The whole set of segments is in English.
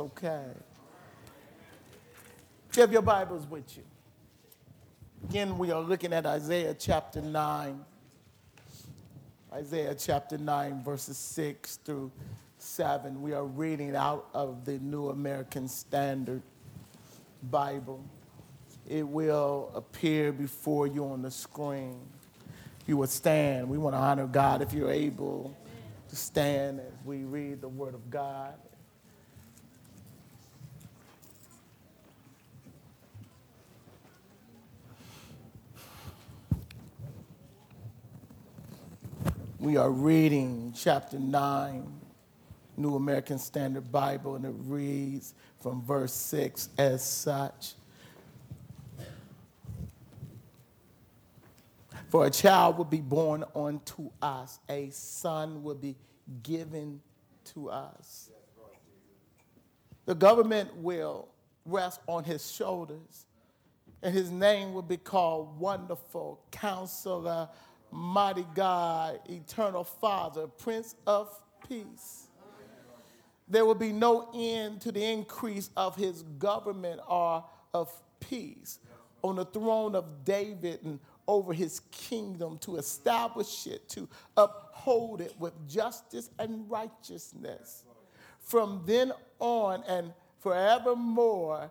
okay. If you have your Bibles with you. Again, we are looking at Isaiah chapter 9. Isaiah chapter 9, verses 6 through 7. We are reading out of the New American Standard Bible. It will appear before you on the screen. You will stand, we want to honor God if you're able to stand as we read the Word of God. We are reading chapter 9, New American Standard Bible, and it reads from verse 6 as such. For a child will be born unto us, a son will be given to us. The government will rest on his shoulders, and his name will be called Wonderful Counselor, Mighty God, Eternal Father, Prince of Peace. There will be no end to the increase of his government or of peace on the throne of David and over his kingdom to establish it, to uphold it with justice and righteousness. From then on and forevermore,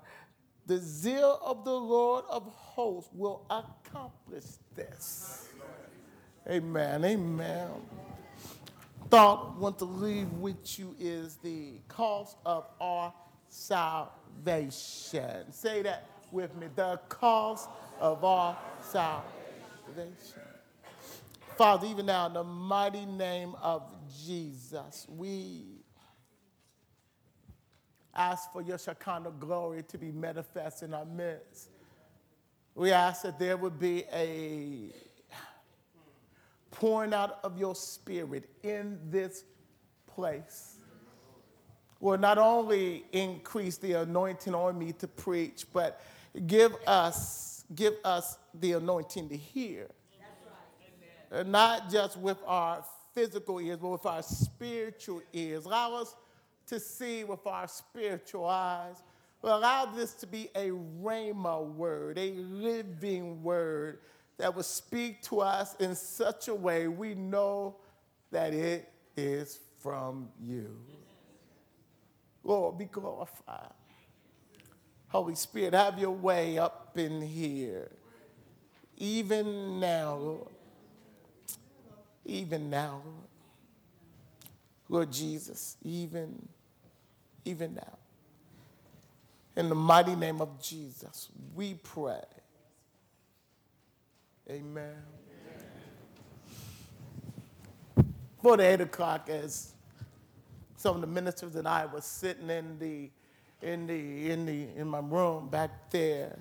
the zeal of the Lord of hosts will accomplish this. Amen. Amen. Thought want to leave with you is the cost of our salvation. Say that with me. The cost of our salvation salvation. Father, even now, in the mighty name of Jesus, we ask for your Shekinah glory to be manifest in our midst. We ask that there would be a pouring out of your spirit in this place will not only increase the anointing on me to preach, but give us give us the anointing to hear. Right. Not just with our physical ears, but with our spiritual ears. Allow us to see with our spiritual eyes. Allow this to be a rhema word, a living word that will speak to us in such a way we know that it is from you. Lord, be glorified. Holy Spirit, have your way up in here. Even now, Lord. Even now, Lord. Lord Jesus, even, even now. In the mighty name of Jesus, we pray. Amen. For the eight o'clock, as some of the ministers and I were sitting in the in the in the in my room back there.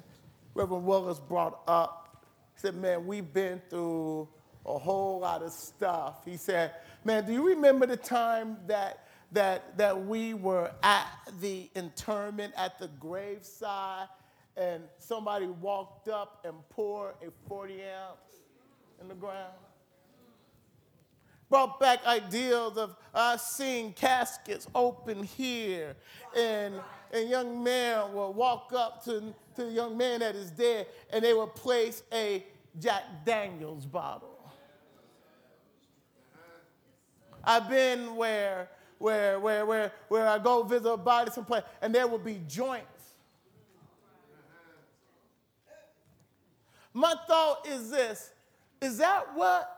Reverend Willis brought up, he said, Man, we've been through a whole lot of stuff. He said, Man, do you remember the time that that that we were at the interment at the graveside and somebody walked up and poured a 40 ounce in the ground? brought back ideals of uh, seeing caskets open here and a young man will walk up to, to the young man that is dead and they will place a Jack Daniels bottle. I've been where, where, where, where, where I go visit a body someplace and there will be joints. My thought is this is that what,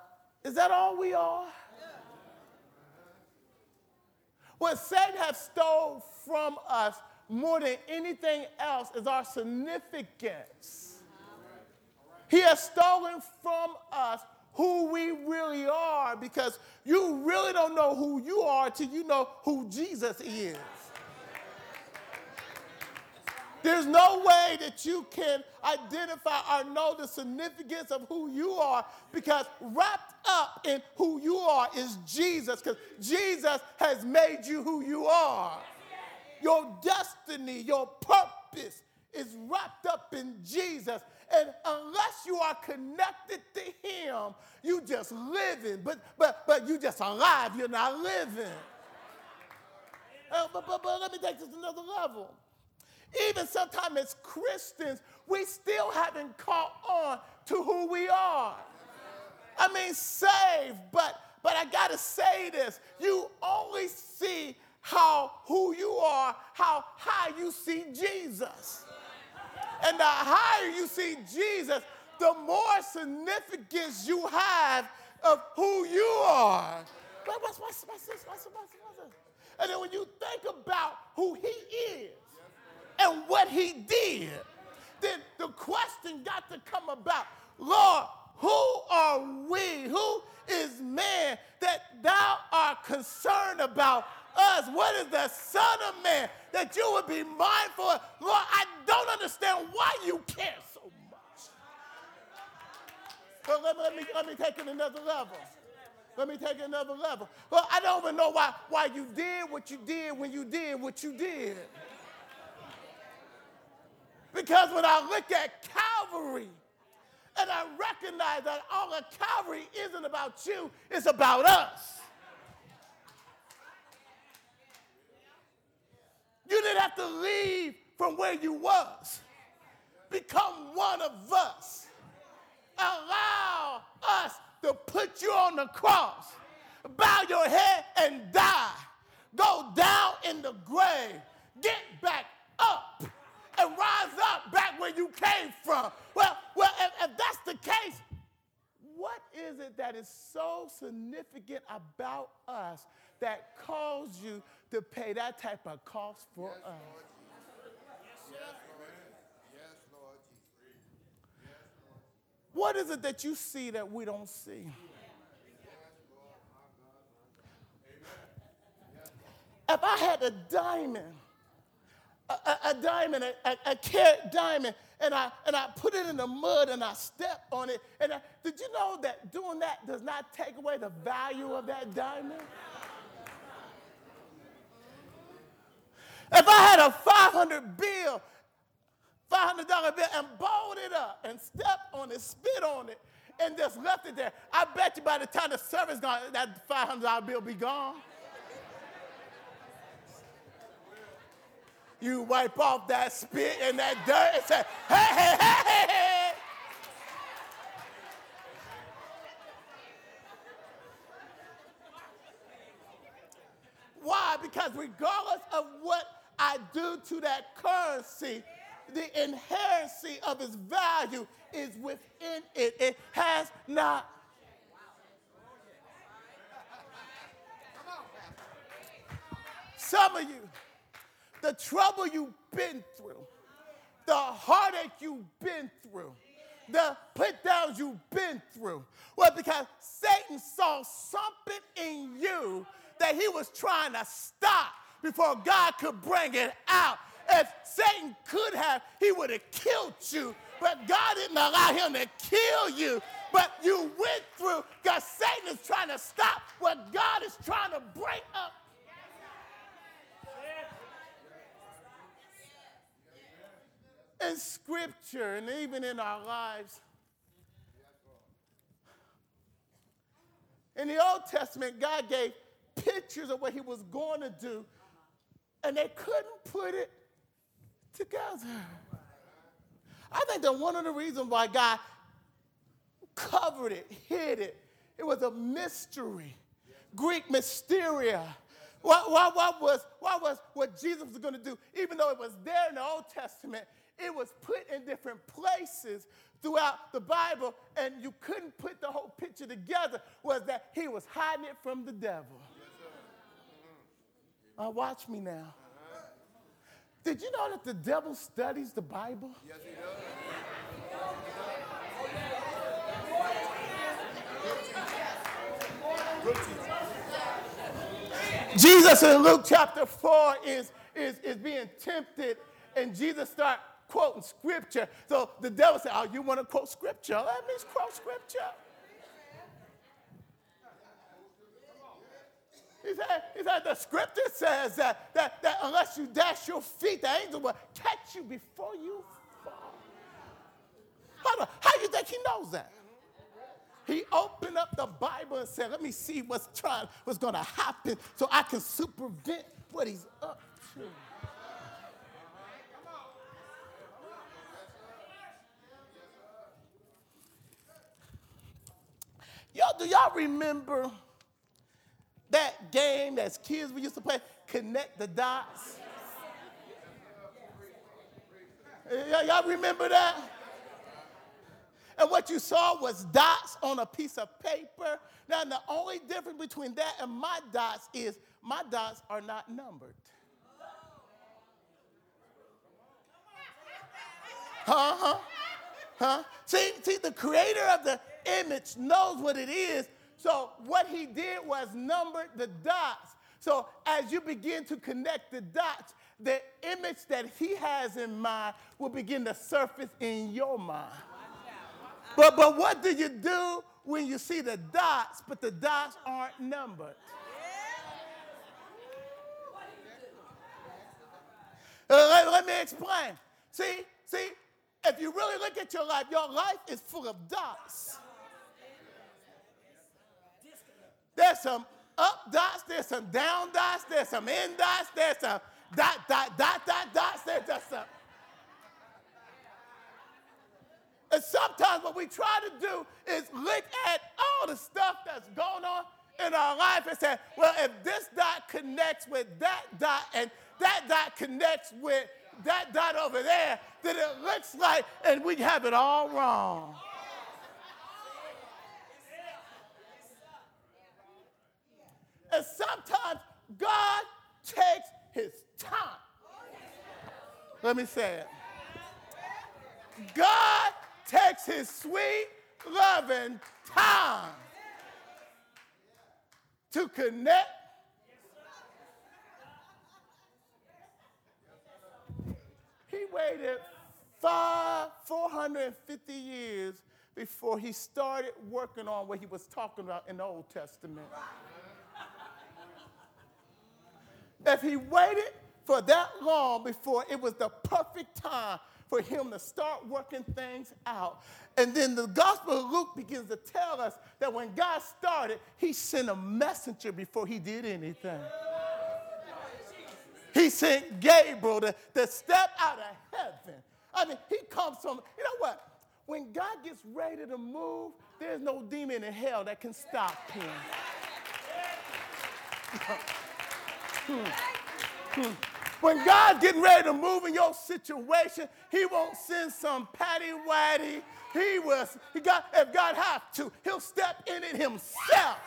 is that all we are? What Satan has stole from us more than anything else is our significance. He has stolen from us who we really are because you really don't know who you are till you know who Jesus is. There's no way that you can identify or know the significance of who you are because wrapped up in who you are is Jesus because Jesus has made you who you are. Your destiny, your purpose is wrapped up in Jesus. And unless you are connected to him, you just living, but but but you just alive, you're not living. Uh, but, but, but let me take this another level. Even sometimes as Christians, we still haven't caught on to who we are. I mean, saved, but but I gotta say this: you only see how who you are, how high you see Jesus. And the higher you see Jesus, the more significance you have of who you are. And then when you think about who he is and what he did, then the question got to come about Lord, who are we? Who is man that thou art concerned about us? What is the Son of Man that you would be mindful of? Lord, I don't understand why you care so much. But let, let, me, let me take it another level. Let me take it another level. Well, I don't even know why, why you did what you did when you did what you did. Because when I look at Calvary, and I recognize that all of Calvary isn't about you, it's about us. You didn't have to leave from where you was. Become one of us. Allow us to put you on the cross. Bow your head and die. Go down in the grave. Get back up and rise up back where you came from. Well, well, if, if that's the case, what is it that is so significant about us that caused you to pay that type of cost for yes, us? What is it that you see that we don't see? If I had a diamond, a, a, diamond, a, a, carat diamond, and I, and I put it in the mud and I step on it. And I, did you know that doing that does not take away the value of that diamond? If I had a 500 bill, $500 bill, and balled it up and stepped on it, spit on it, and just left it there, I bet you by the time the service gone, that $500 bill be gone. You wipe off that spit and that dirt and say, hey, hey, hey, hey, hey. Why? Because regardless of what I do to that currency, the inherency of its value is within it. It has not. Some of you, the trouble you've been through, the heartache you've been through, the put downs you've been through. Well, because Satan saw something in you that he was trying to stop before God could bring it out. If Satan could have, he would have killed you, but God didn't allow him to kill you. But you went through because Satan is trying to stop what God is trying to break up in Scripture and even in our lives. In the Old Testament, God gave pictures of what He was going to do, and they couldn't put it together. I think that one of the reasons why God covered it, hid it, it was a mystery. Greek mysteria. What, was, what was what Jesus was going to do? Even though it was there in the Old Testament, it was put in different places throughout the Bible, and you couldn't put the whole picture together, was that he was hiding it from the devil. uh, watch me now. Did you know that the devil studies the Bible? Yes, he does. Jesus in Luke chapter 4 is, is, is being tempted, and Jesus start quoting scripture. So the devil said, Oh, you want to quote scripture? Let me quote scripture. He said, he said, the scripture says that, that, that unless you dash your feet, the angel will catch you before you fall. How, do, how you think he knows that? He opened up the Bible and said, let me see what's trying, what's going to happen so I can supervent what he's up to. Y'all, do y'all remember that game as kids we used to play, Connect the Dots? Y'all remember that? And what you saw was dots on a piece of paper. Now, the only difference between that and my dots is my dots are not numbered. Huh? Huh? Huh? See, see, the creator of the image knows what it is. So what he did was numbered the dots. So as you begin to connect the dots, the image that he has in mind will begin to surface in your mind. But, but what do you do when you see the dots, but the dots aren't numbered? Uh, let, let me explain. See, see, if you really look at your life, your life is full of dots. There's some up dots, there's some down dots, there's some in dots, there's some dot, dot, dot, dot, dots, there's just some. And sometimes what we try to do is look at all the stuff that's going on in our life and say, well, if this dot connects with that dot and that dot connects with that dot over there, then it looks like, and we have it all wrong. And sometimes God takes his time. Let me say it. God takes his sweet, loving time to connect. He waited five, 450 years before he started working on what he was talking about in the Old Testament. If he waited for that long before it was the perfect time for him to start working things out. And then the Gospel of Luke begins to tell us that when God started, he sent a messenger before he did anything. He sent Gabriel to, to step out of heaven. I mean, he comes from, you know what? When God gets ready to move, there's no demon in hell that can stop him. When God's getting ready to move in your situation, He won't send some patty waddy. He will, he got, if God has to, He'll step in it Himself.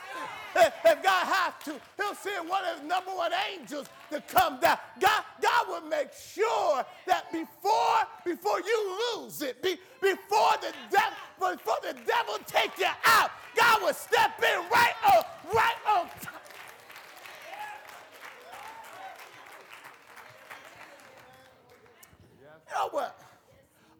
If God has to, He'll send one of His number one angels to come down. God, God will make sure that before, before you lose it, be, before the devil, before the devil take you out, God will step in right on, right on time. You know what?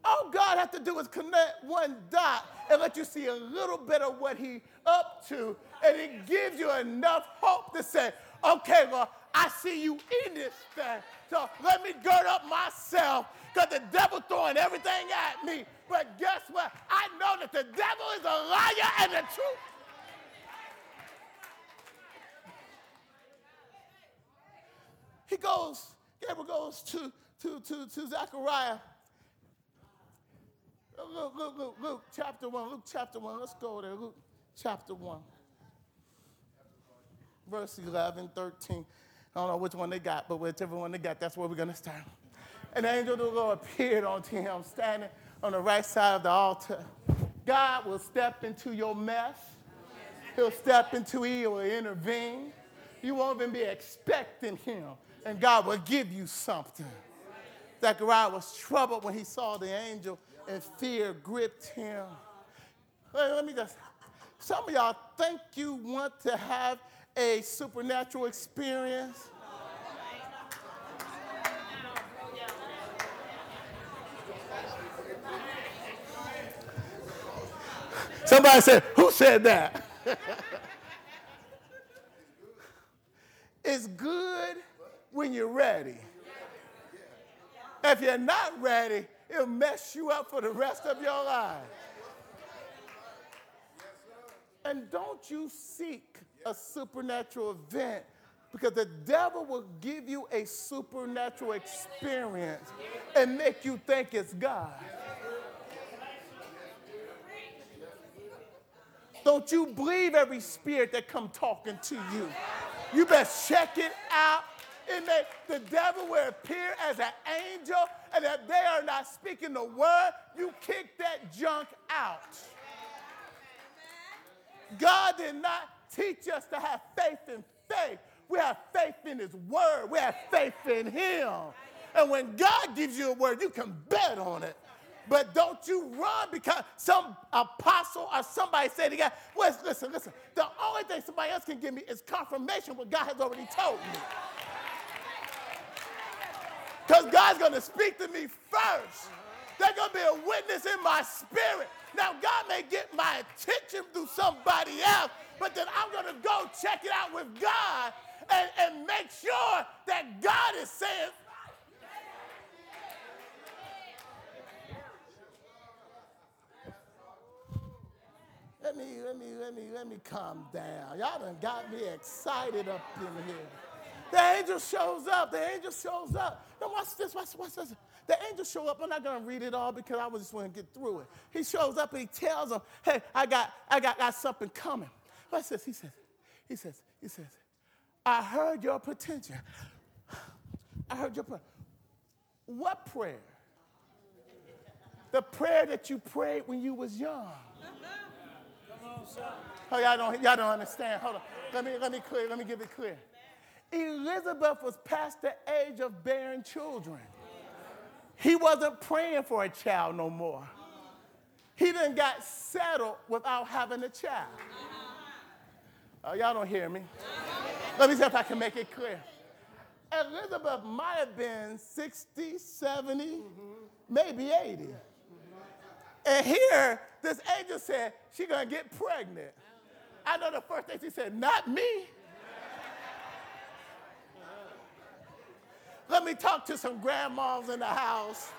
All God has to do is connect one dot and let you see a little bit of what he up to, and it gives you enough hope to say, okay, Lord, I see you in this thing. So let me gird up myself because the devil throwing everything at me. But guess what? I know that the devil is a liar and the truth. He goes, Gabriel goes to to, to, to Zechariah. Luke, Luke, Luke, Luke chapter 1. Luke chapter 1. Let's go there. Luke chapter 1. Verse 11, 13. I don't know which one they got, but whichever one they got, that's where we're going to start. An angel of the Lord appeared unto him, standing on the right side of the altar. God will step into your mess. He'll step into it, He will intervene. You won't even be expecting him, and God will give you something. Zechariah was troubled when he saw the angel, and fear gripped him. Let me just, some of y'all think you want to have a supernatural experience. Somebody said, Who said that? it's good when you're ready. If you're not ready, it'll mess you up for the rest of your life. And don't you seek a supernatural event Because the devil will give you a supernatural experience and make you think it's God. Don't you believe every spirit that come talking to you. You best check it out. And may, the devil will appear as an angel, and if they are not speaking the word, you kick that junk out. God did not teach us to have faith in faith. We have faith in His Word. We have faith in Him. And when God gives you a word, you can bet on it. But don't you run because some apostle or somebody said to God, well, listen, listen. The only thing somebody else can give me is confirmation what God has already told me. Because God's going to speak to me first. There's going to be a witness in my spirit. Now, God may get my attention through somebody else, but then I'm going to go check it out with God and, and make sure that God is saying, Let me, let me, let me, let me calm down. Y'all done got me excited up in here. The angel shows up. The angel shows up. Now watch this, watch, watch this. The angel show up. I'm not gonna read it all because I was just want to get through it. He shows up and he tells them, "Hey, I got, I got, got something coming." Watch this. He says, he says, he says, "I heard your potential. I heard your prayer. What prayer? The prayer that you prayed when you was young." Oh, y'all don't, y'all don't understand. Hold on. Let me, let me clear, let me give it clear. Elizabeth was past the age of bearing children. He wasn't praying for a child no more. He didn't got settled without having a child. Oh, y'all don't hear me. Let me see if I can make it clear. Elizabeth might have been 60, 70, maybe 80. And here, this angel said, she's going to get pregnant. I know the first thing she said, not me. Let me talk to some grandmas in the house.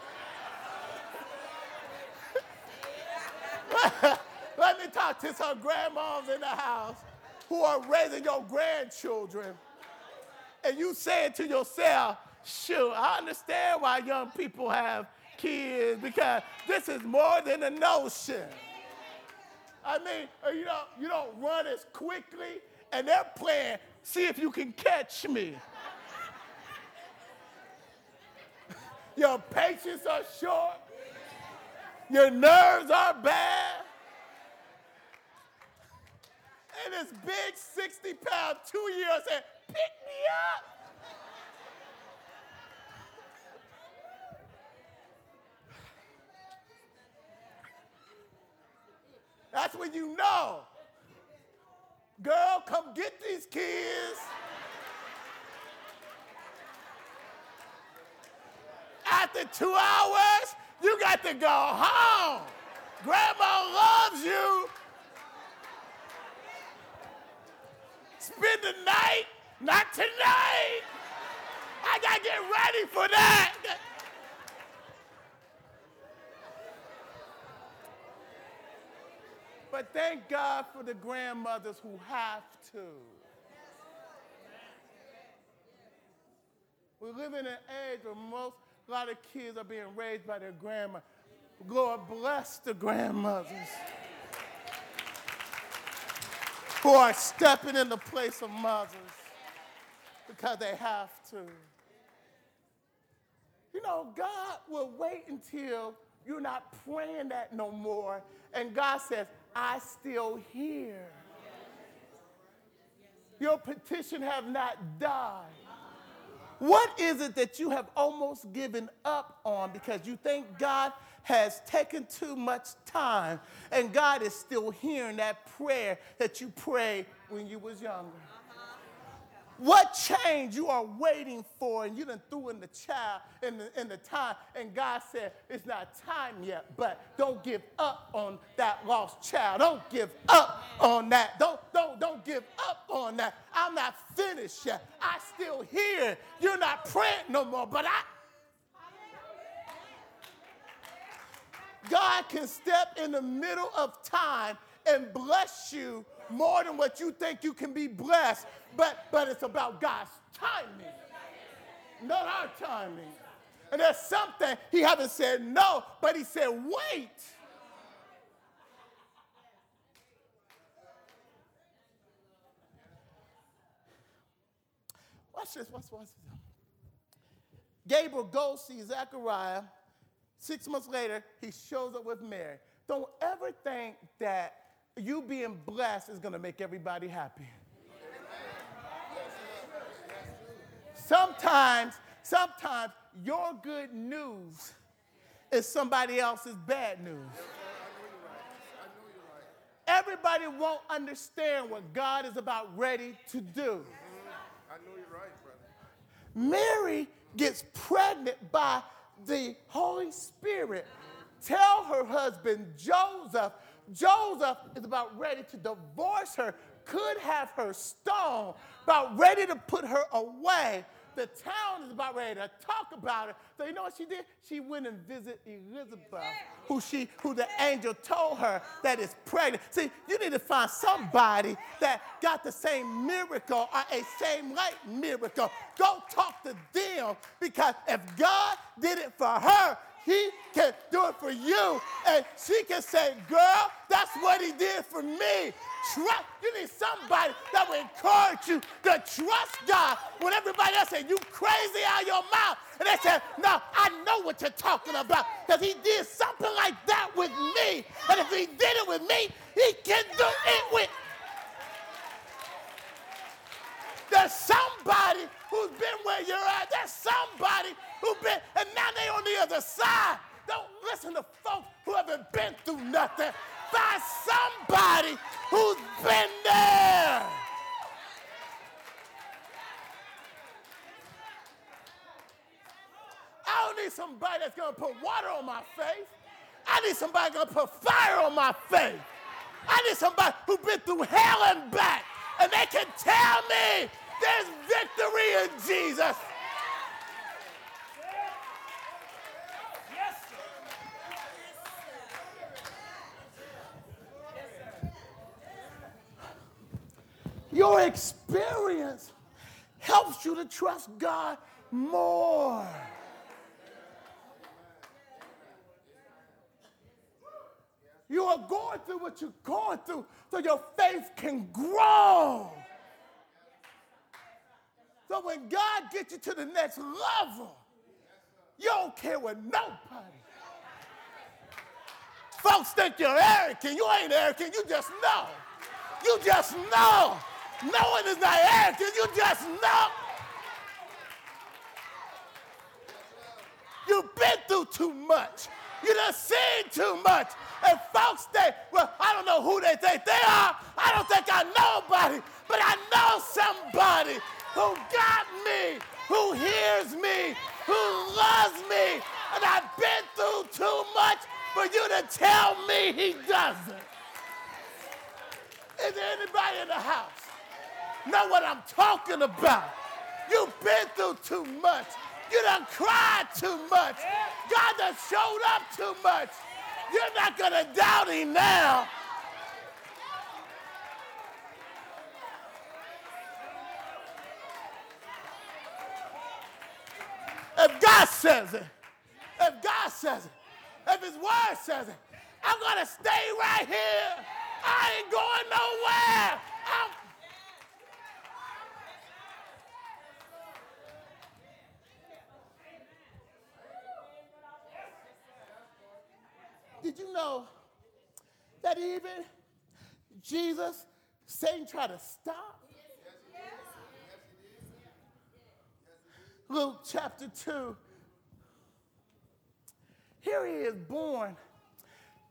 Let me talk to some grandmas in the house who are raising your grandchildren. And you saying to yourself, sure, I understand why young people have kids because this is more than a notion. I mean, uh, you don't, you don't run as quickly, and they're playing, see if you can catch me. Your patience are short. Your nerves are bad. And this big 60 pound two year old said, Pick me up. That's when you know. Girl, come get these kids. After two hours, you got to go home. Grandma loves you. Spend the night, not tonight. I got to get ready for that. But thank God for the grandmothers who have to. We live in an age where most, a lot of kids are being raised by their grandma. Lord bless the grandmothers who are stepping in the place of mothers because they have to. You know, God will wait until you're not praying that no more. And God says, I still hear. Your petition have not died. What is it that you have almost given up on because you think God has taken too much time and God is still hearing that prayer that you prayed when you was younger? What change you are waiting for, and you done threw in the child in the, in the time, and God said, It's not time yet, but don't give up on that lost child. Don't give up on that. Don't, don't, don't give up on that. I'm not finished yet. I still hear. You're not praying no more, but I. God can step in the middle of time and bless you more than what you think you can be blessed. But, but it's about God's timing, not our timing. And there's something he haven't said no, but he said wait. Watch this, watch, watch this. Gabriel goes see Zechariah. Six months later, he shows up with Mary. Don't ever think that you being blessed is going to make everybody happy. Sometimes, sometimes your good news is somebody else's bad news. Everybody won't understand what God is about ready to do. I know you're right, brother. Mary gets pregnant by the Holy Spirit. Tell her husband Joseph, Joseph is about ready to divorce her, could have her stoned, about ready to put her away. The town is about ready to talk about it. So you know what she did? She went and visited Elizabeth, who she, who the angel told her that is pregnant. See, you need to find somebody that got the same miracle or a same like miracle. Go talk to them because if God did it for her, he can do it for you. And she can say, girl, that's what he did for me. Trust. You need somebody that will encourage you to trust God when everybody else says, you crazy out your mouth. And they say, no, I know what you're talking about because he did something like that with me. And if he did it with me, he can do it with There's somebody who's been where you're at. There's somebody who's been, and now they on the other side. Don't listen to folks who haven't been through nothing. Find somebody who's been there. I don't need somebody that's gonna put water on my face. I need somebody gonna put fire on my face. I need somebody who's been through hell and back, and they can tell me there's victory in Jesus. Your experience helps you to trust God more. You are going through what you're going through so your faith can grow. So when God gets you to the next level, you don't care what nobody. Folks think you're arrogant. You ain't arrogant. You just know. You just know. No one is not arrogant. You just know. You've been through too much. You done seen too much. And folks think, well, I don't know who they think they are. I don't think I know nobody, but I know somebody who got me, who hears me, who loves me. And I've been through too much for you to tell me he doesn't. Is there anybody in the house? Know what I'm talking about? You've been through too much. You done cried too much. God done showed up too much. You're not going to doubt him now. If God says it, if God says it, if His Word says it, I'm going to stay right here. I ain't going nowhere. I'm know that even Jesus, Satan tried to stop? Luke chapter 2. Here he is born,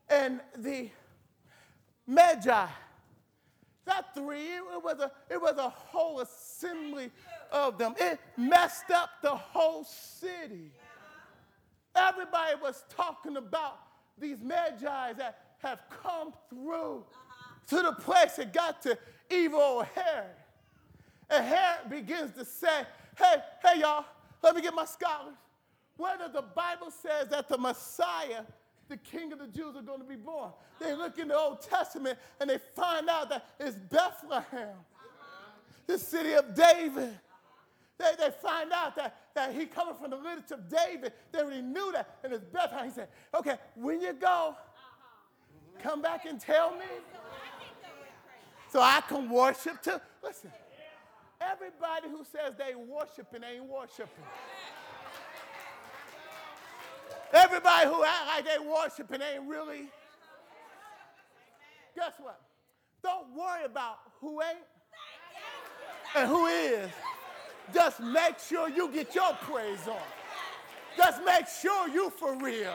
and the Magi, not three, it was, a, it was a whole assembly of them. It messed up the whole city. Everybody was talking about these Magi that have come through to the place that got to evil Herod. And Herod begins to say, hey, hey, y'all, let me get my scholars. Does the Bible says that the Messiah the king of the Jews are going to be born. They look in the Old Testament and they find out that it's Bethlehem, the city of David. They, they find out that, that he coming from the lineage of David. They already knew that. And it's Bethlehem. He said, okay, when you go, come back and tell me so I can worship too. Listen, everybody who says they worshiping ain't worshiping. Everybody who act like they worshiping ain't really. Guess what? Don't worry about who ain't and who is. Just make sure you get your praise on. Just make sure you for real.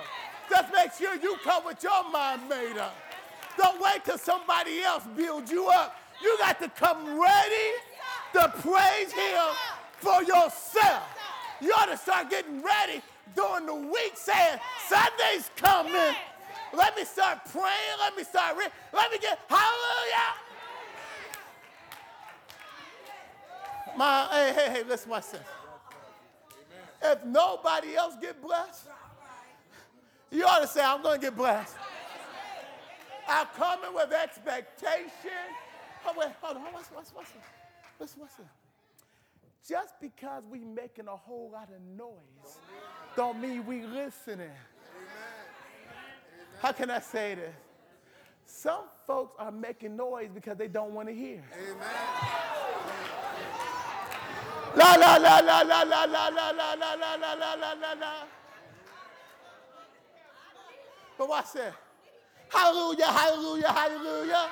Just make sure you come with your mind made up. Don't wait till somebody else builds you up. You got to come ready to praise him for yourself. You ought to start getting ready during the week saying, Sunday's coming. Let me start praying. Let me start. Let me get, hallelujah. My, hey, hey, hey, listen, watch this. If nobody else get blessed, you ought to say, I'm going to get blessed. I'm coming with expectation. Oh, wait, hold on. What's, what's, what's, what's, what's, what's, Just because we making a whole lot of noise don't mean we listening. How can I say this? Some folks are making noise because they don't want to hear. La la la la la la la la la la la la la la la la. But watch that. Hallelujah, hallelujah, hallelujah.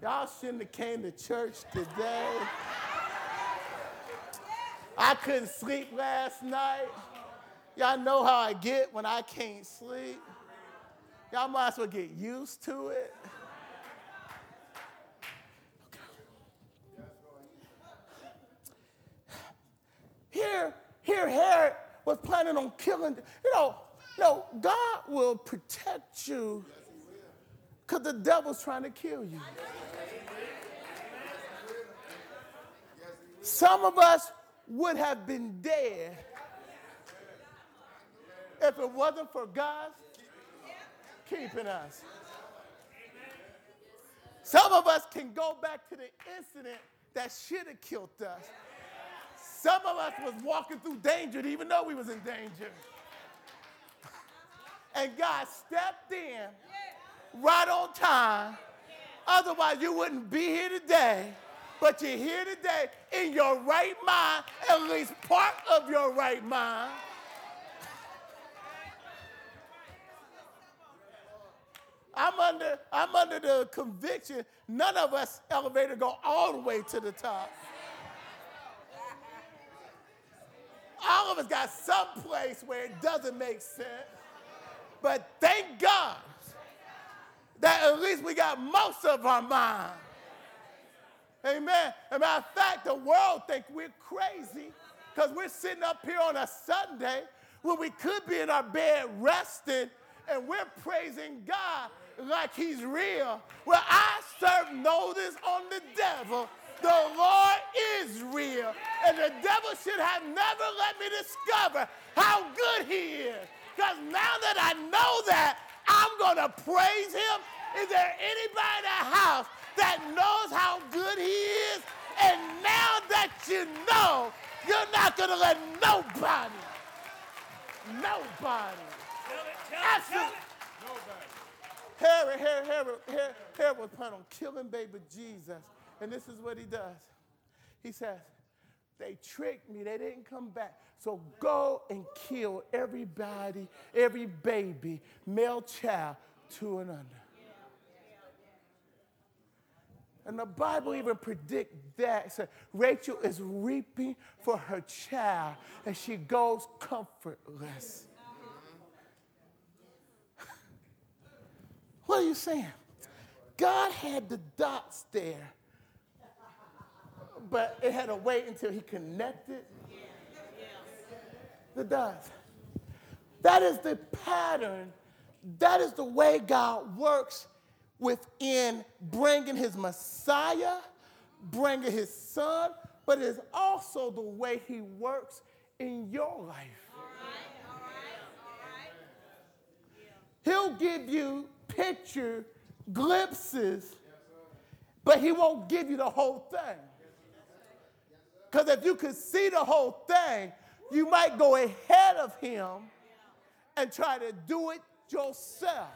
Y'all shouldn't have came to church today. I couldn't sleep last night. Y'all know how I get when I can't sleep. Y'all might as well get used to it. Here, here, Herod was planning on killing. You know, know, God will protect you because the devil's trying to kill you. Some of us would have been dead if it wasn't for God's keeping us. Some of us can go back to the incident that should have killed us. Some of us was walking through danger even though we was in danger. And God stepped in right on time. Otherwise, you wouldn't be here today. But you're here today in your right mind, at least part of your right mind. I'm under, I'm under the conviction none of us elevator go all the way to the top. All of us got some place where it doesn't make sense. But thank God that at least we got most of our mind. Amen. As a matter of fact, the world think we're crazy because we're sitting up here on a Sunday when we could be in our bed resting and we're praising God like he's real. Well, I serve notice on the devil. The Lord is real. And the devil should have never let me discover how good he is. Because now that I know that, I'm going to praise him. Is there anybody in the house that knows how good he is? And now that you know, you're not going to let nobody, nobody, tell it, tell it, absolutely, Herod, Herod, Herod, Herod, Herod was planning on killing baby Jesus. And this is what he does. He says, they tricked me. They didn't come back. So go and kill everybody, every baby, male child, two and under. And the Bible even predict that. It said Rachel is reaping for her child, and she goes comfortless. What are you saying? God had the dots there, but it had to wait until He connected the dots. That is the pattern. That is the way God works within bringing His Messiah, bringing His Son, but it's also the way he works in your life. He'll give you picture glimpses, but he won't give you the whole thing. Because if you could see the whole thing, you might go ahead of him and try to do it yourself.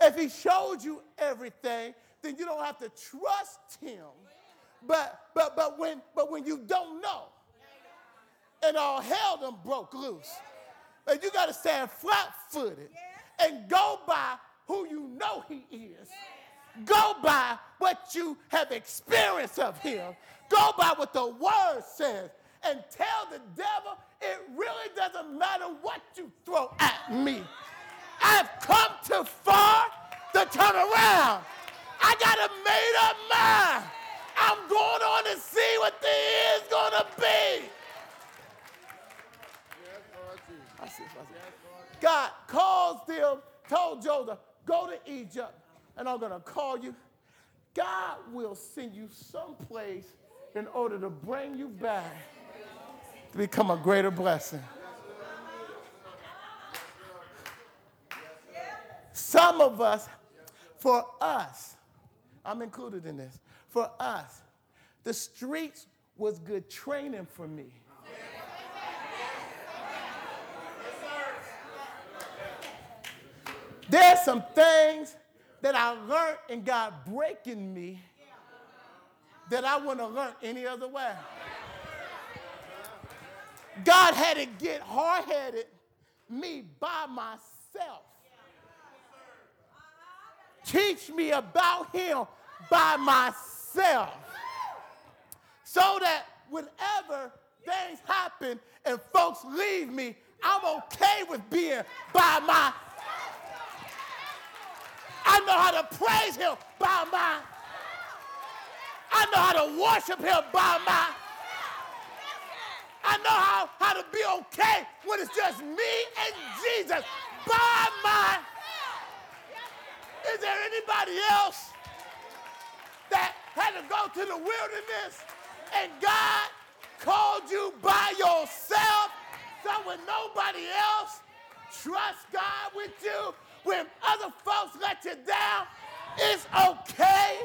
If he showed you everything, then you don't have to trust him. But but but when but when you don't know, and all hell done broke loose, and you got to stand flat-footed and go by who you know he is. Go by what you have experienced of him. Go by what the word says and tell the devil it really doesn't matter what you throw at me. I've come too far to turn around. I got a made up mind. I'm going on to see what the there is going to be. God calls them, told Joseph, go to Egypt, and I'm going to call you. God will send you someplace in order to bring you back to become a greater blessing. Some of us, for us, I'm included in this, for us, the streets was good training for me. There's some things that I learned in God breaking me that I wouldn't have learned any other way. God had to get hard headed me by myself. Teach me about Him by myself. So that whenever things happen and folks leave me, I'm okay with being by myself. I know how to praise him by my. I know how to worship him by my. I know how, how to be okay when it's just me and Jesus by my. Is there anybody else that had to go to the wilderness and God called you by yourself? So when nobody else trusts God with you, when other folks let you down, it's okay.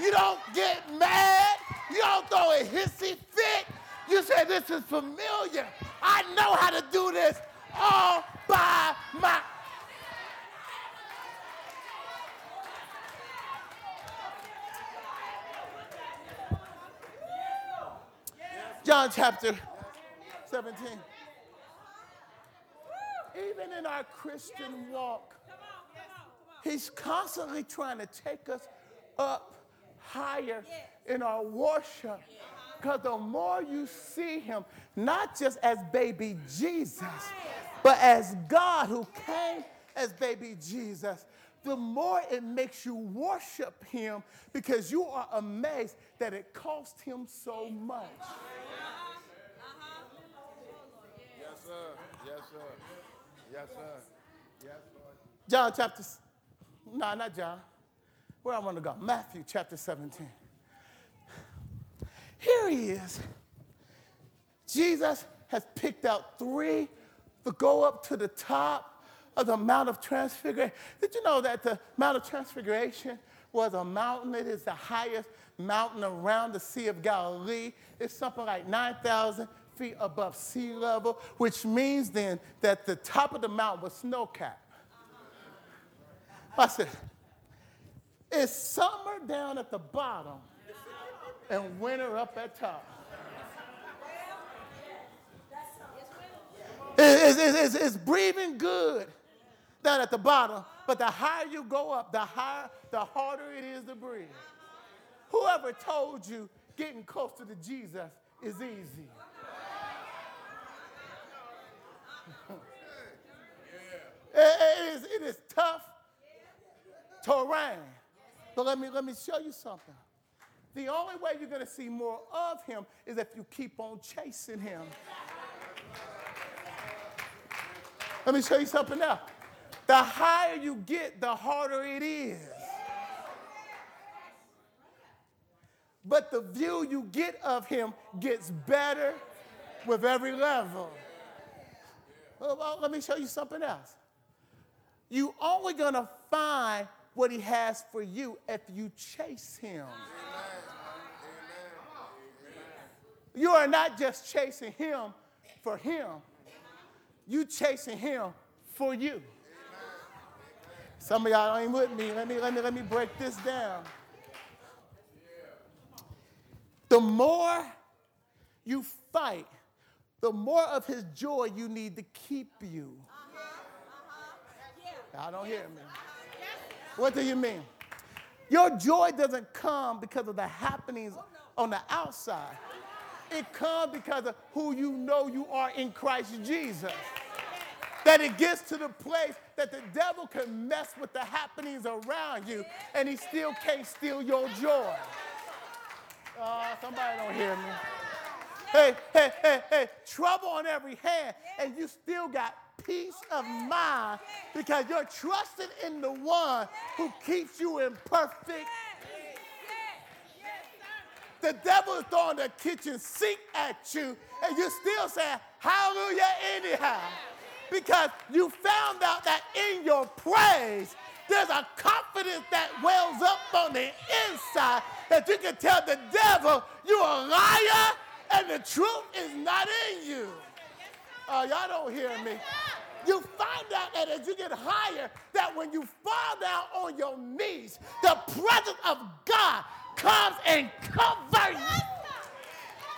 You don't get mad. You don't throw a hissy fit. You say, This is familiar. I know how to do this all by my. John chapter 17. Even in our Christian walk, He's constantly trying to take us up higher in our worship. Because the more you see him, not just as baby Jesus, but as God who came as baby Jesus, the more it makes you worship him because you are amazed that it cost him so much. Yes, sir. Yes, sir. Yes, sir. Yes, Lord. John chapter no, not John. Where I want to go? Matthew chapter 17. Here he is. Jesus has picked out three to go up to the top of the Mount of Transfiguration. Did you know that the Mount of Transfiguration was a mountain? It is the highest mountain around the Sea of Galilee. It's something like 9,000 feet above sea level, which means then that the top of the mountain was snow capped. I said, it's summer down at the bottom and winter up at top. It's, it's, it's, it's, breathing good down at the bottom, but the higher you go up, the higher, the harder it is to breathe. Whoever told you getting closer to Jesus is easy? it, is, it is tough terrain. But let me, let me show you something. The only way you're going to see more of him is if you keep on chasing him. Let me show you something now. The higher you get, the harder it is. but the view you get of him gets better with every level. Well, well, let me show you something else. You only gonna find what he has for you if you chase him. You are not just chasing him for him. You chasing him for you. Some of y'all ain't with me. Let me, let me, let me break this down. The more you fight, the more of his joy you need to keep you. I don't hear me. What do you mean? Your joy doesn't come because of the happenings oh, on the outside. It comes because of who you know you are in Christ Jesus. That it gets to the place that the devil can mess with the happenings around you and he still can't steal your joy. Oh, somebody don't hear me. Hey, hey, hey, hey, trouble on every hand, and you still got peace of mind because you're trusting in the one who keeps you in perfect. The devil is throwing the kitchen sink at you, and you're still saying, Hallelujah, anyhow. Because you found out that in your praise, there's a confidence that wells up on the inside that you can tell the devil you're a liar and the truth is not in you. Oh, y'all don't hear me. You find out that as you get higher, that when you fall down on your knees, the presence of God comes and covers you.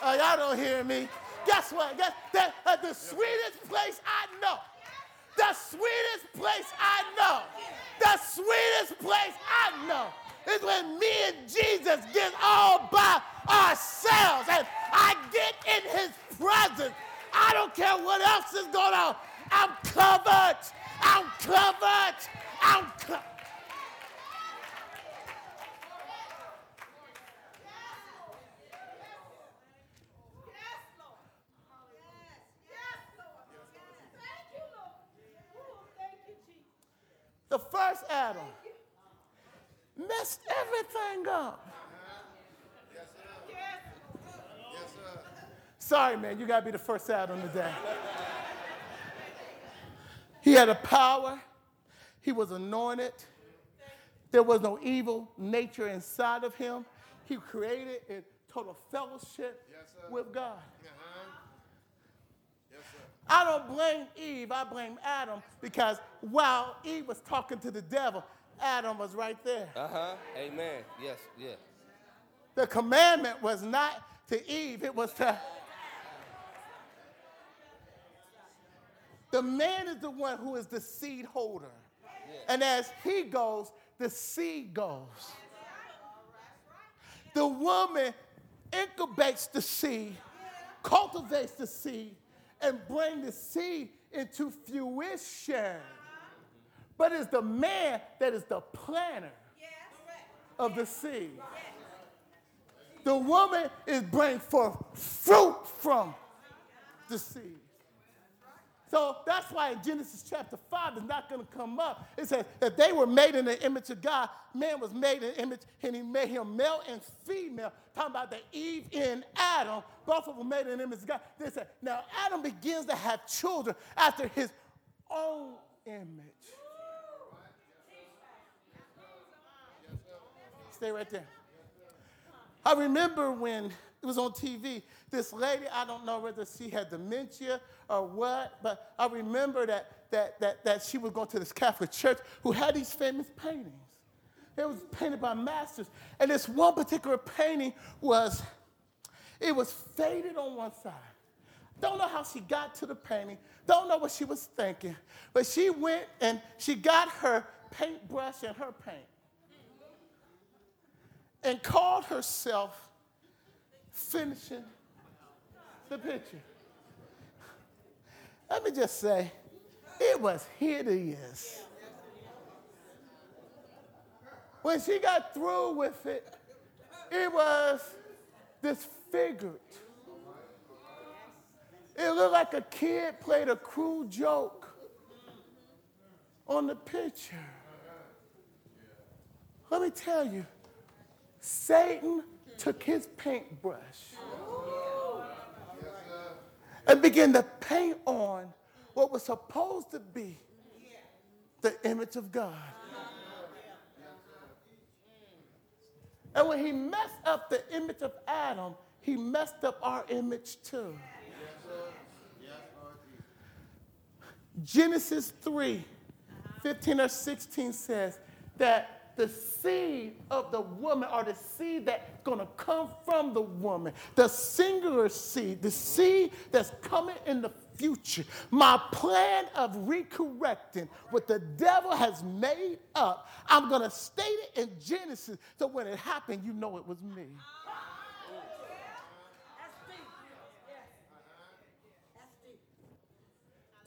Oh, y'all don't hear me. Guess what? Guess that uh, the sweetest place I know, the sweetest place I know, the sweetest place I know is when me and Jesus get all by ourselves and I get in his presence. I don't care what else is going on. I'm covered. I'm covered. I'm covered. The first Adam messed everything up. Sorry, man, you got to be the first Adam today. He had a power, he was anointed. There was no evil nature inside of him. He created in total fellowship yes, with God. Uh-huh. Yes, I don't blame Eve, I blame Adam because while Eve was talking to the devil, Adam was right there. Uh huh. Amen. Yes, yes. The commandment was not to Eve, it was to. The man is the one who is the seed holder. And as he goes, the seed goes. The woman incubates the seed, cultivates the seed, and brings the seed into fruition. But it's the man that is the planter of the seed. The woman is bringing forth fruit from the seed. So that's why in Genesis chapter 5 it's not going to come up. It says that they were made in the image of God. Man was made in the image, and he made him male and female. Talking about the Eve in Adam, both of them made in the image of God. They said, now Adam begins to have children after his own image. Stay right there. I remember when it was on TV, this lady, I don't know whether she had dementia or what, but I remember that, that, that, that she was going to this Catholic church who had these famous paintings. It was painted by masters. And this one particular painting was, it was faded on one side. Don't know how she got to the painting. Don't know what she was thinking. But she went and she got her paintbrush and her paint and called herself finishing the picture. Let me just say, it was hideous. When she got through with it, it was disfigured. It looked like a kid played a cruel joke on the picture. Let me tell you, Satan took his paintbrush and began to paint on what was supposed to be the image of God. And when he messed up the image of Adam, he messed up our image too. Genesis 3 15 or 16 says that the seed of the woman or the seed that's going to come from the woman, the singular seed, the seed that's coming in the future, my plan of recorrecting what the devil has made up, I'm going to state it in Genesis so when it happened, you know it was me.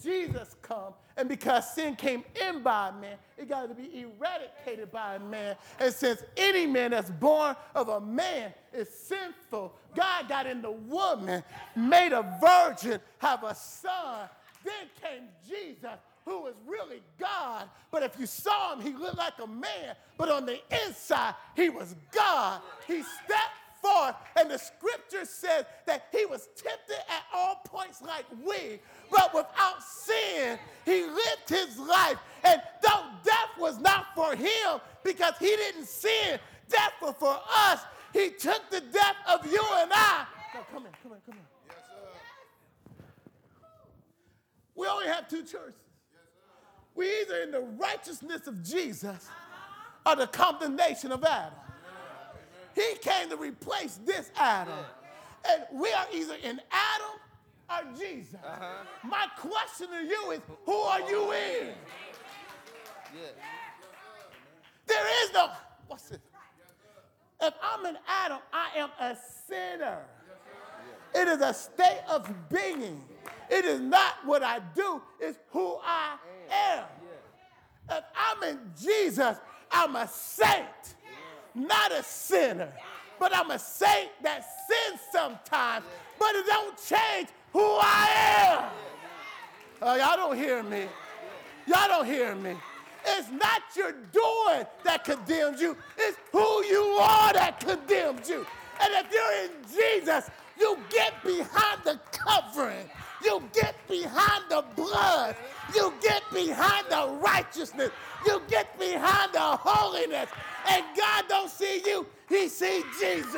Jesus come, and because sin came in by a man, it got to be eradicated by a man. And since any man that's born of a man is sinful, God got in the woman, made a virgin, have a son. Then came Jesus, who was really God. But if you saw him, he looked like a man. But on the inside, he was God. He stepped forth. And the scripture says that he was tempted at all points like we, but without sin, he lived his life. And though death was not for him because he didn't sin, death was for us. He took the death of you and I. No, come in, come in, come in. Yes, sir. We only have two choices. We either in the righteousness of Jesus or the condemnation of Adam. He came to replace this Adam. And we are either in Adam or Jesus. Uh-huh. My question to you is who are you in? Yeah. There is no, what's it? If I'm in Adam, I am a sinner. It is a state of being. It is not what I do, it's who I am. If I'm in Jesus, I'm a saint not a sinner, but I'm a saint that sins sometimes, but it don't change who I am. Oh, y'all don't hear me. Y'all don't hear me. It's not your doing that condemns you, it's who you are that condemns you. And if you're in Jesus, you get behind the covering. You get behind the blood. You get behind the righteousness. You get behind the holiness. And God don't see you, He sees Jesus.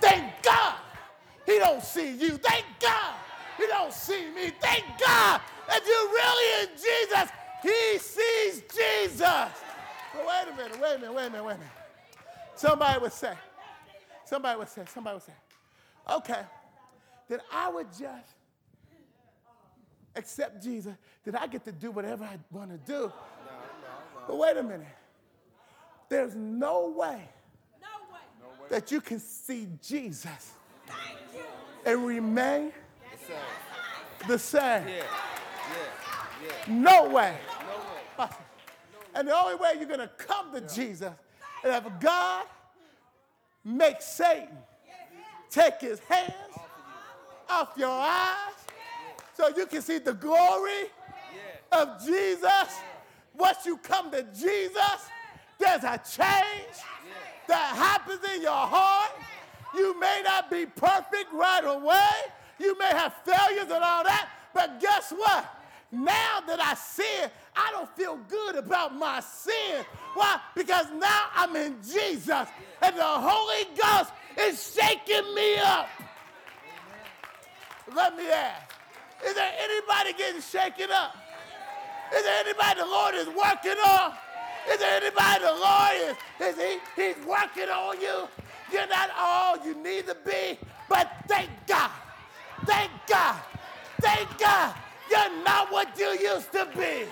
Thank God He don't see you. Thank God He don't see me. Thank God if you're really in Jesus, He sees Jesus. But wait a minute, wait a minute, wait a minute, wait a minute. Somebody would say, somebody would say, somebody would say, okay, then I would just accept Jesus, that I get to do whatever I want to do. No, no, no. But wait a minute. There's no way, no way. that you can see Jesus and remain the same. Yeah. Yeah. Yeah. No way. No way. And the only way you're going to come to Jesus is if God makes Satan take his hands off your eyes so you can see the glory of Jesus. Once you come to Jesus, there's a change that happens in your heart. You may not be perfect right away. You may have failures and all that, but guess what? Now that I sin, I don't feel good about my sin. Why? Because now I'm in Jesus and the Holy Ghost is shaking me up. Let me ask is there anybody getting shaken up? Is there anybody the Lord is working on? Is there anybody the Lord is, is he, he's working on you? You're not all you need to be, but thank God. Thank God. Thank God. You're not what you used to be.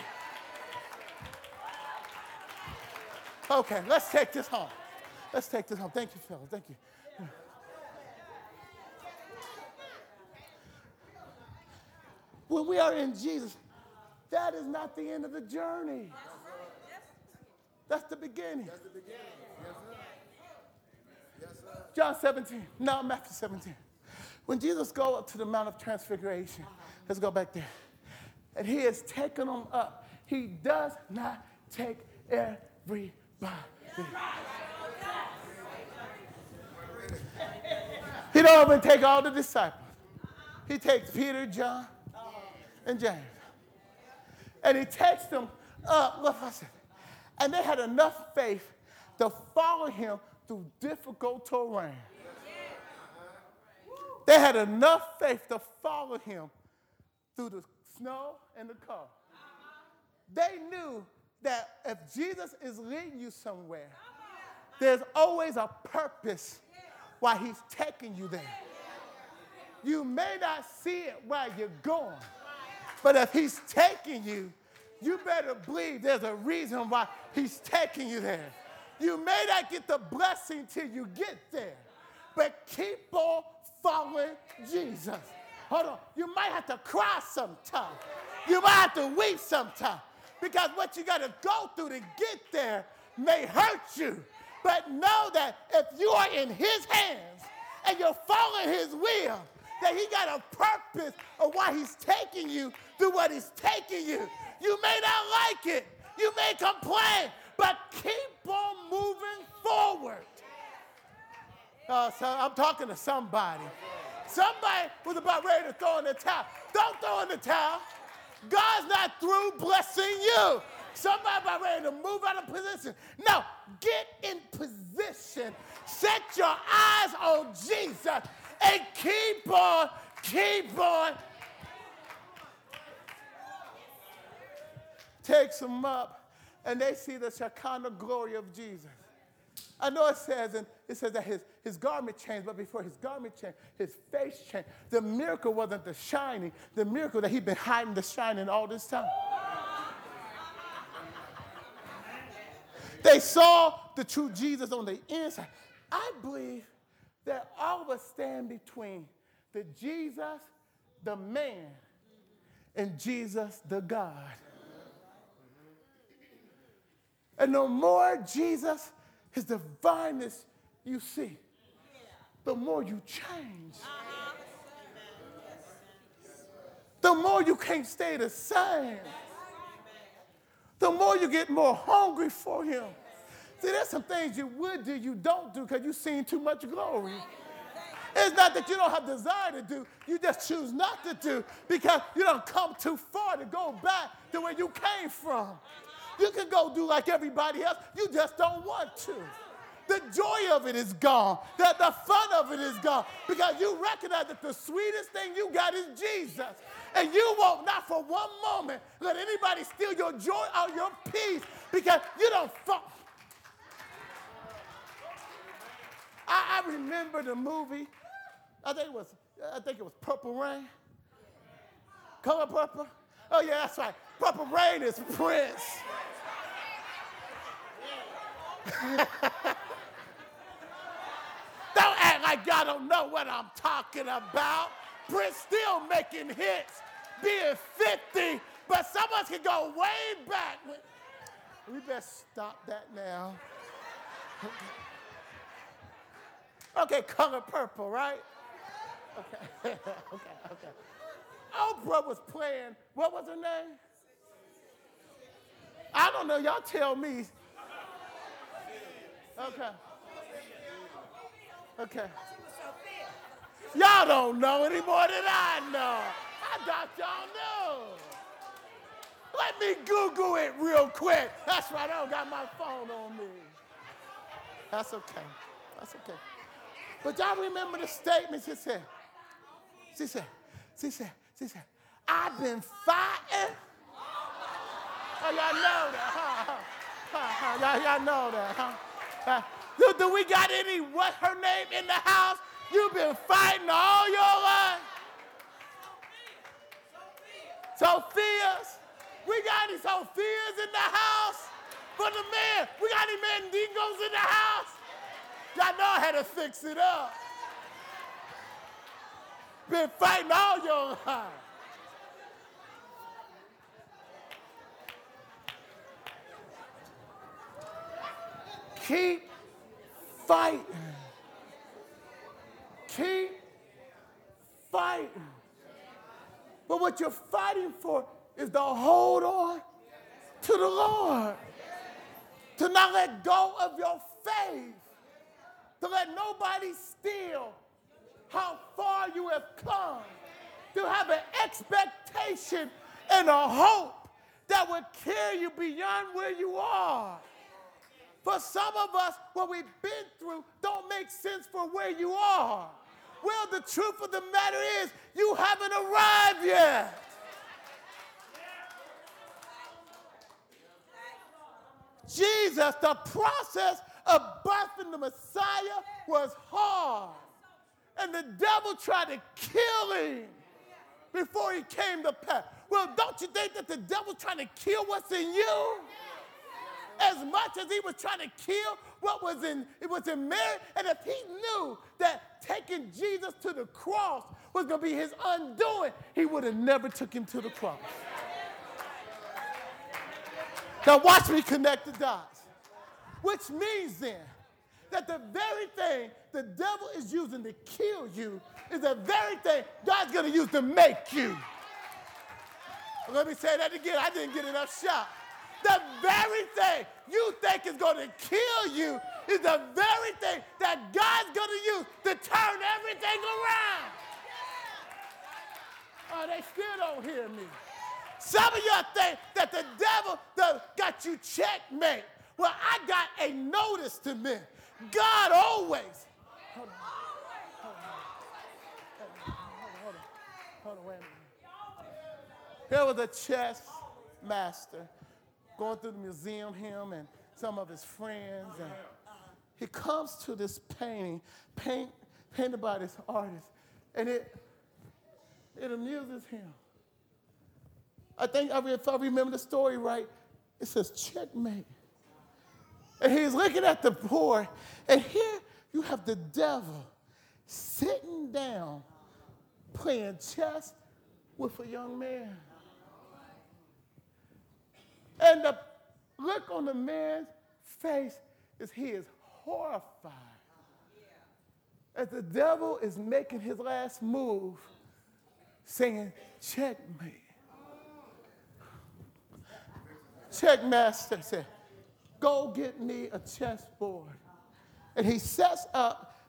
Okay, let's take this home. Let's take this home. Thank you, fellas. Thank you. When we are in Jesus, that is not the end of the journey. That's the beginning. That's the beginning. Yes, sir. John 17. No, Matthew 17. When Jesus go up to the Mount of Transfiguration, let's go back there. and he has taken them up. He does not take everybody. He don't even take all the disciples. He takes Peter, John, and James. And he takes them up, listen, and they had enough faith to follow him through difficult terrain. They had enough faith to follow him through the snow and the cold. They knew that if Jesus is leading you somewhere, there's always a purpose why he's taking you there. You may not see it while you're going, but if he's taking you, you better believe there's a reason why he's taking you there. You may not get the blessing till you get there, but keep on following Jesus. Hold on. You might have to cry sometime. You might have to weep sometime because what you got to go through to get there may hurt you. But know that if you are in his hands and you're following his will, that he got a purpose of why he's taking you through what he's taking you. You may not like it. You may complain, but keep on moving forward. Uh, so I'm talking to somebody. Somebody was about ready to throw in the towel. Don't throw in the towel. God's not through blessing you. Somebody about ready to move out of position. No, get in position. Set your eyes on Jesus and keep on, keep on. Takes them up, and they see the Shekinah glory of Jesus. I know it says, and it says that his, his garment changed, but before his garment changed, his face changed. The miracle wasn't the shining, the miracle that he'd been hiding the shining all this time. They saw the true Jesus on the inside. I believe that us stand between the Jesus, the man, and Jesus, the God. And the more Jesus his divineness you see, the more you change. The more you can't stay the same. The more you get more hungry for him. See, there's some things you would do, you don't do because you've seen too much glory. It's not that you don't have desire to do, you just choose not to do because you don't come too far to go back to where you came from. You can go do like everybody else, you just don't want to. The joy of it is gone. The, the fun of it is gone. Because you recognize that the sweetest thing you got is Jesus. And you won't, not for one moment, let anybody steal your joy or your peace because you don't fuck. I, I remember the movie. I think it was, I think it was Purple Rain. Color Purple. Oh yeah, that's right. Purple Rain is Prince. don't act like y'all don't know what I'm talking about. Prince still making hits, being 50, but some of us can go way back. We better stop that now. Okay, color purple, right? Okay, okay, okay. Oprah was playing, what was her name? I don't know, y'all tell me. Okay. Okay. Y'all don't know any more than I know. I thought y'all knew. Let me Google it real quick. That's right, I don't got my phone on me. That's okay. That's okay. But y'all remember the statement she said. She said, she said, she said, I've been fighting. Oh, y'all know that, huh? huh, huh. Y'all, y'all know that, huh? huh? Do, do we got any, what her name in the house? You've been fighting all your life. Sophia. Sophia's. We got any Sophia's in the house? For the man. We got any Mandingos in the house? Y'all know had to fix it up. Been fighting all your life. Keep fighting. Keep fighting. But what you're fighting for is to hold on to the Lord, to not let go of your faith, to let nobody steal how far you have come, to have an expectation and a hope that will carry you beyond where you are. For some of us, what we've been through don't make sense for where you are. Well, the truth of the matter is, you haven't arrived yet. Jesus, the process of birthing the Messiah was hard. And the devil tried to kill him before he came to pass. Well, don't you think that the devil's trying to kill what's in you? As much as he was trying to kill what was in it was in Mary, and if he knew that taking Jesus to the cross was going to be his undoing, he would have never took him to the cross. Now watch me connect the dots. Which means then that the very thing the devil is using to kill you is the very thing God's going to use to make you. Let me say that again. I didn't get enough shot. The very thing you think is going to kill you is the very thing that God's going to use to turn everything around. Oh, they still don't hear me. Some of y'all think that the devil got you checkmate. Well, I got a notice to me. God always. There was a chess master going through the museum, him and some of his friends, and he comes to this painting, paint, painted by this artist, and it, it amuses him. I think if I remember the story right, it says checkmate. And he's looking at the board, and here you have the devil sitting down playing chess with a young man. And the look on the man's face is he is horrified as the devil is making his last move, saying, Checkmate. Checkmaster said, Go get me a chessboard. And he sets up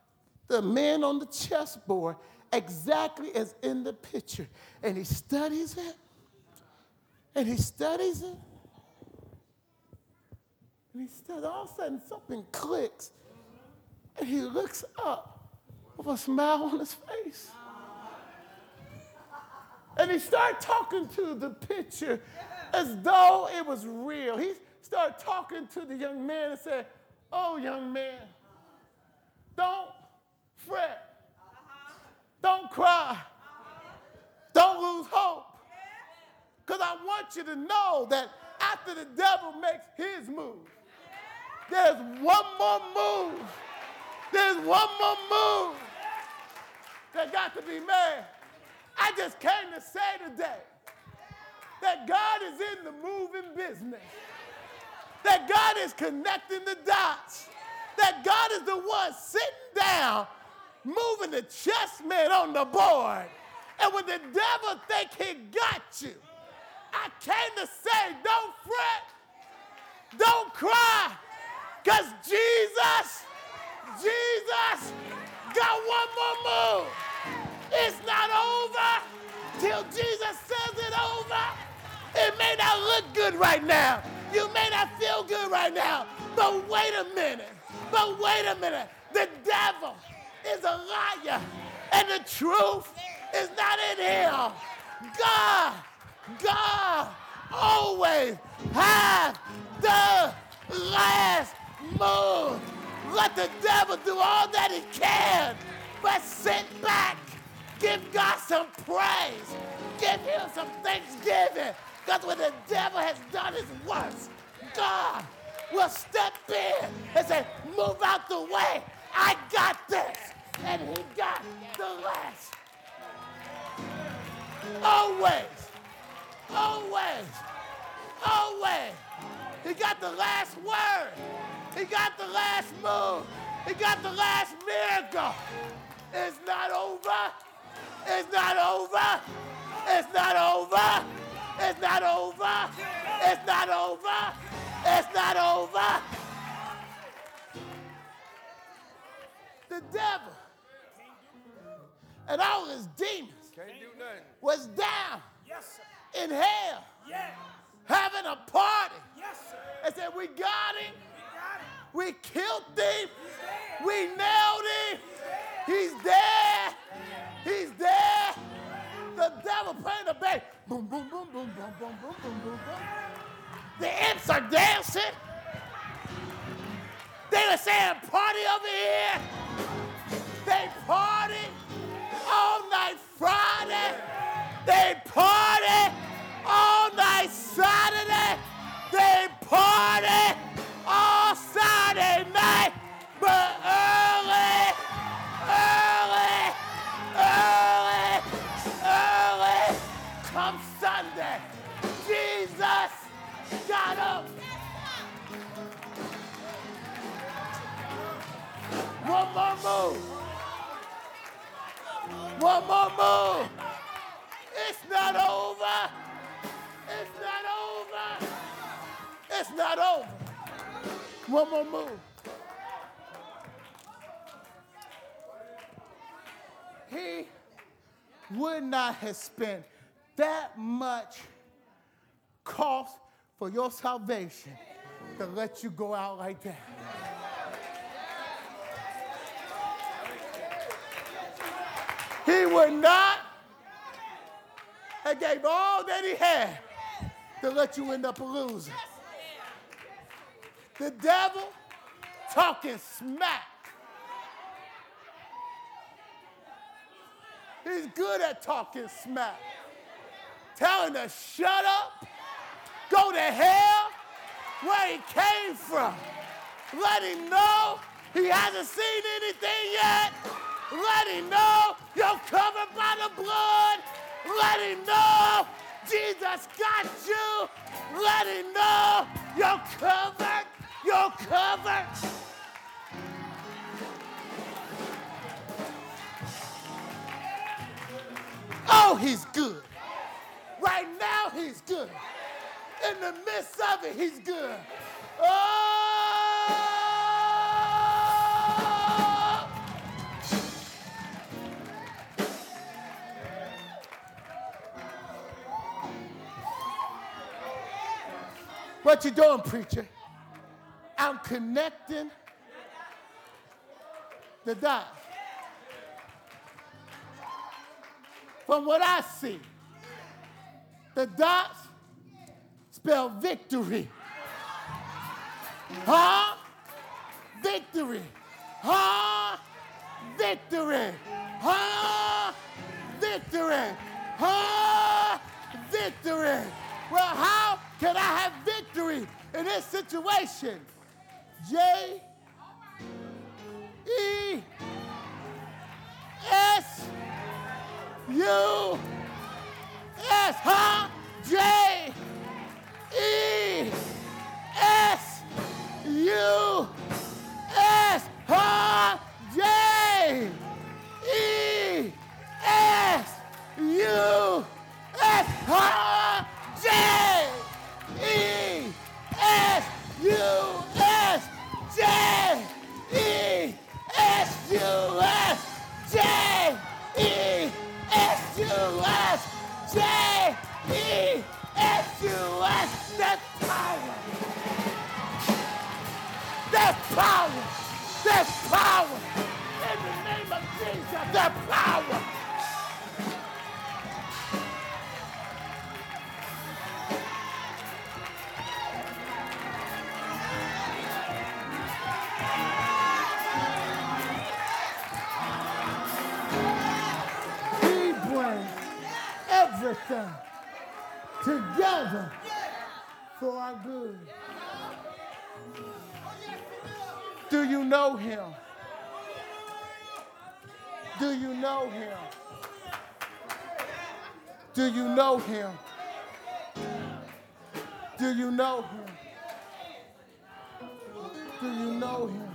the man on the chessboard exactly as in the picture. And he studies it. And he studies it. And he studies. All of a sudden, something clicks. And he looks up with a smile on his face. And he started talking to the picture as though it was real. He started talking to the young man and said, Oh, young man, don't fret. Don't cry. Don't lose hope. Because I want you to know that after the devil makes his move, there's one more move. There's one more move that got to be made. I just came to say today that God is in the moving business, that God is connecting the dots, that God is the one sitting down, moving the chessmen on the board. And when the devil think he got you, I came to say, don't fret, don't cry, because Jesus, Jesus got one more move. It's not over till Jesus says it over. It may not look good right now. You may not feel good right now. But wait a minute. But wait a minute. The devil is a liar. And the truth is not in him. God, God always has the last move. Let the devil do all that he can. But sit back. Give God some praise. Give him some thanksgiving. Because when the devil has done his worst, God will step in and say, move out the way. I got this. And he got the last. Always. Always. Always. He got the last word. He got the last move. He got the last miracle. It's not over. It's not over. It's not over. It's not over. It's not over. It's not over. The devil and all his demons Can't do nothing. was down Yes, sir. in hell Yeah. having a party. Yes, sir. and said, We got him. We got it. We killed him. We nailed him. He's He's dead. dead. He's dead. The devil playing the bass. Boom, boom, boom, boom, boom, boom, boom, boom, boom, boom. The imps are dancing. They were saying, party over here. They party all night Friday. They party all night Saturday. They party One more move. One more move. It's not over. It's not over. It's not over. One more move. He would not have spent that much cost for your salvation to let you go out like that. He would not have gave all that he had to let you end up a loser. The devil talking smack. He's good at talking smack. Telling us shut up, go to hell, where he came from. Let him know he hasn't seen anything yet. Let him know you're covered by the blood. Let him know Jesus got you. Let him know you're covered. You're covered. Oh, he's good. Right now, he's good. In the midst of it, he's good. Oh! What you doing, preacher? I'm connecting the dots. From what I see, the dots spell victory. Huh? Victory. Huh? Victory. Huh? Victory. Huh? Victory. Well, how can I have victory in this situation? J E S U S, huh? J E S U S, huh? J E S U S, huh? J E S U S. That's power. That's power. That's power. Together for our good. Do you know him? Do you know him? Do you know him? Do you know him? Do you know him?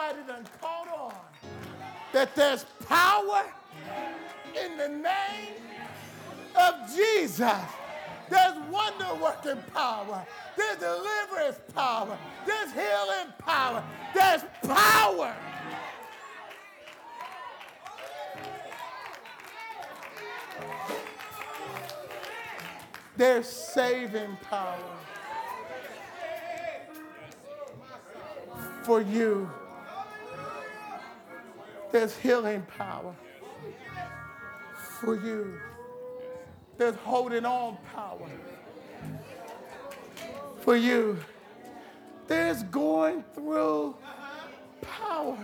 Somebody done caught on that there's power in the name of Jesus. There's wonder working power. There's deliverance power. There's healing power. There's power. There's saving power for you. There's healing power for you. There's holding on power for you. There's going through power.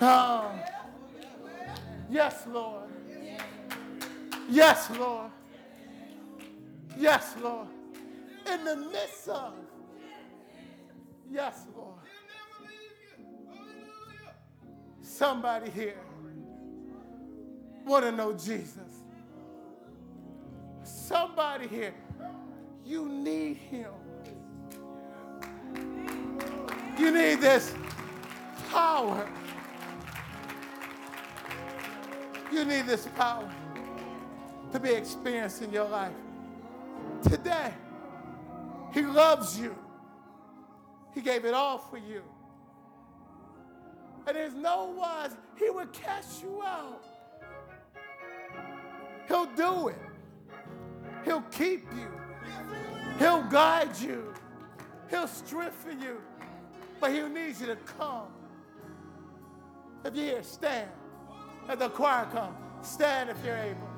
Oh, yes, Lord. Yes, Lord. Yes, Lord. In the midst of. Yes, Lord. Somebody here want to know Jesus. Somebody here, you need him. You need this power. You need this power to be experienced in your life. Today, he loves you. He gave it all for you. And there's no wise, he will cast you out. He'll do it. He'll keep you. He'll guide you. He'll strengthen you. But he needs you to come. If you're here, stand. As the choir come. stand if you're able.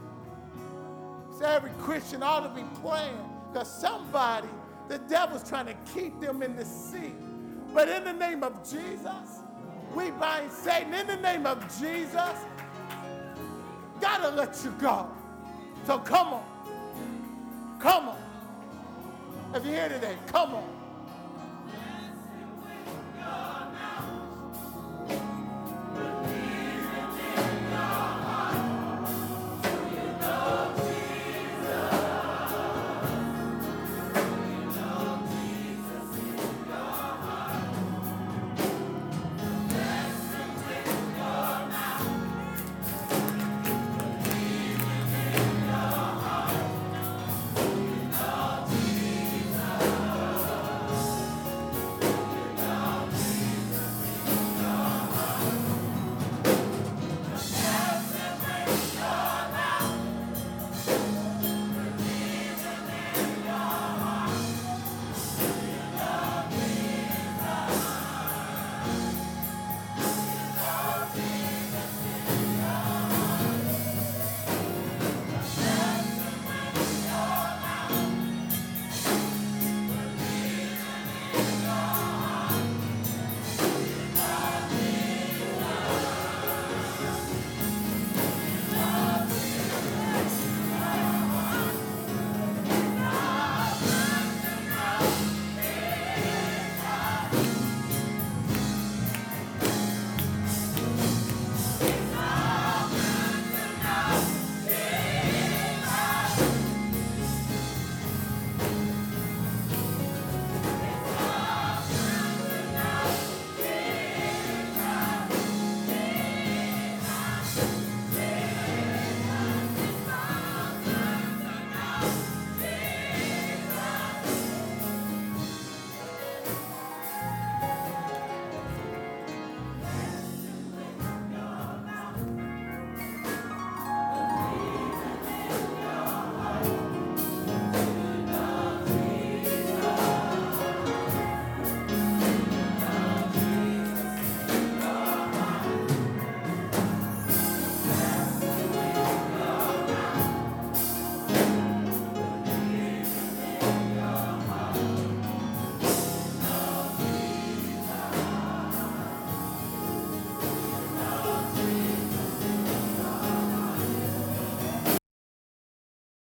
So every Christian ought to be praying because somebody, the devil's trying to keep them in the seat. But in the name of Jesus, we bind Satan. In the name of Jesus, gotta let you go. So come on. Come on. If you're here today, come on.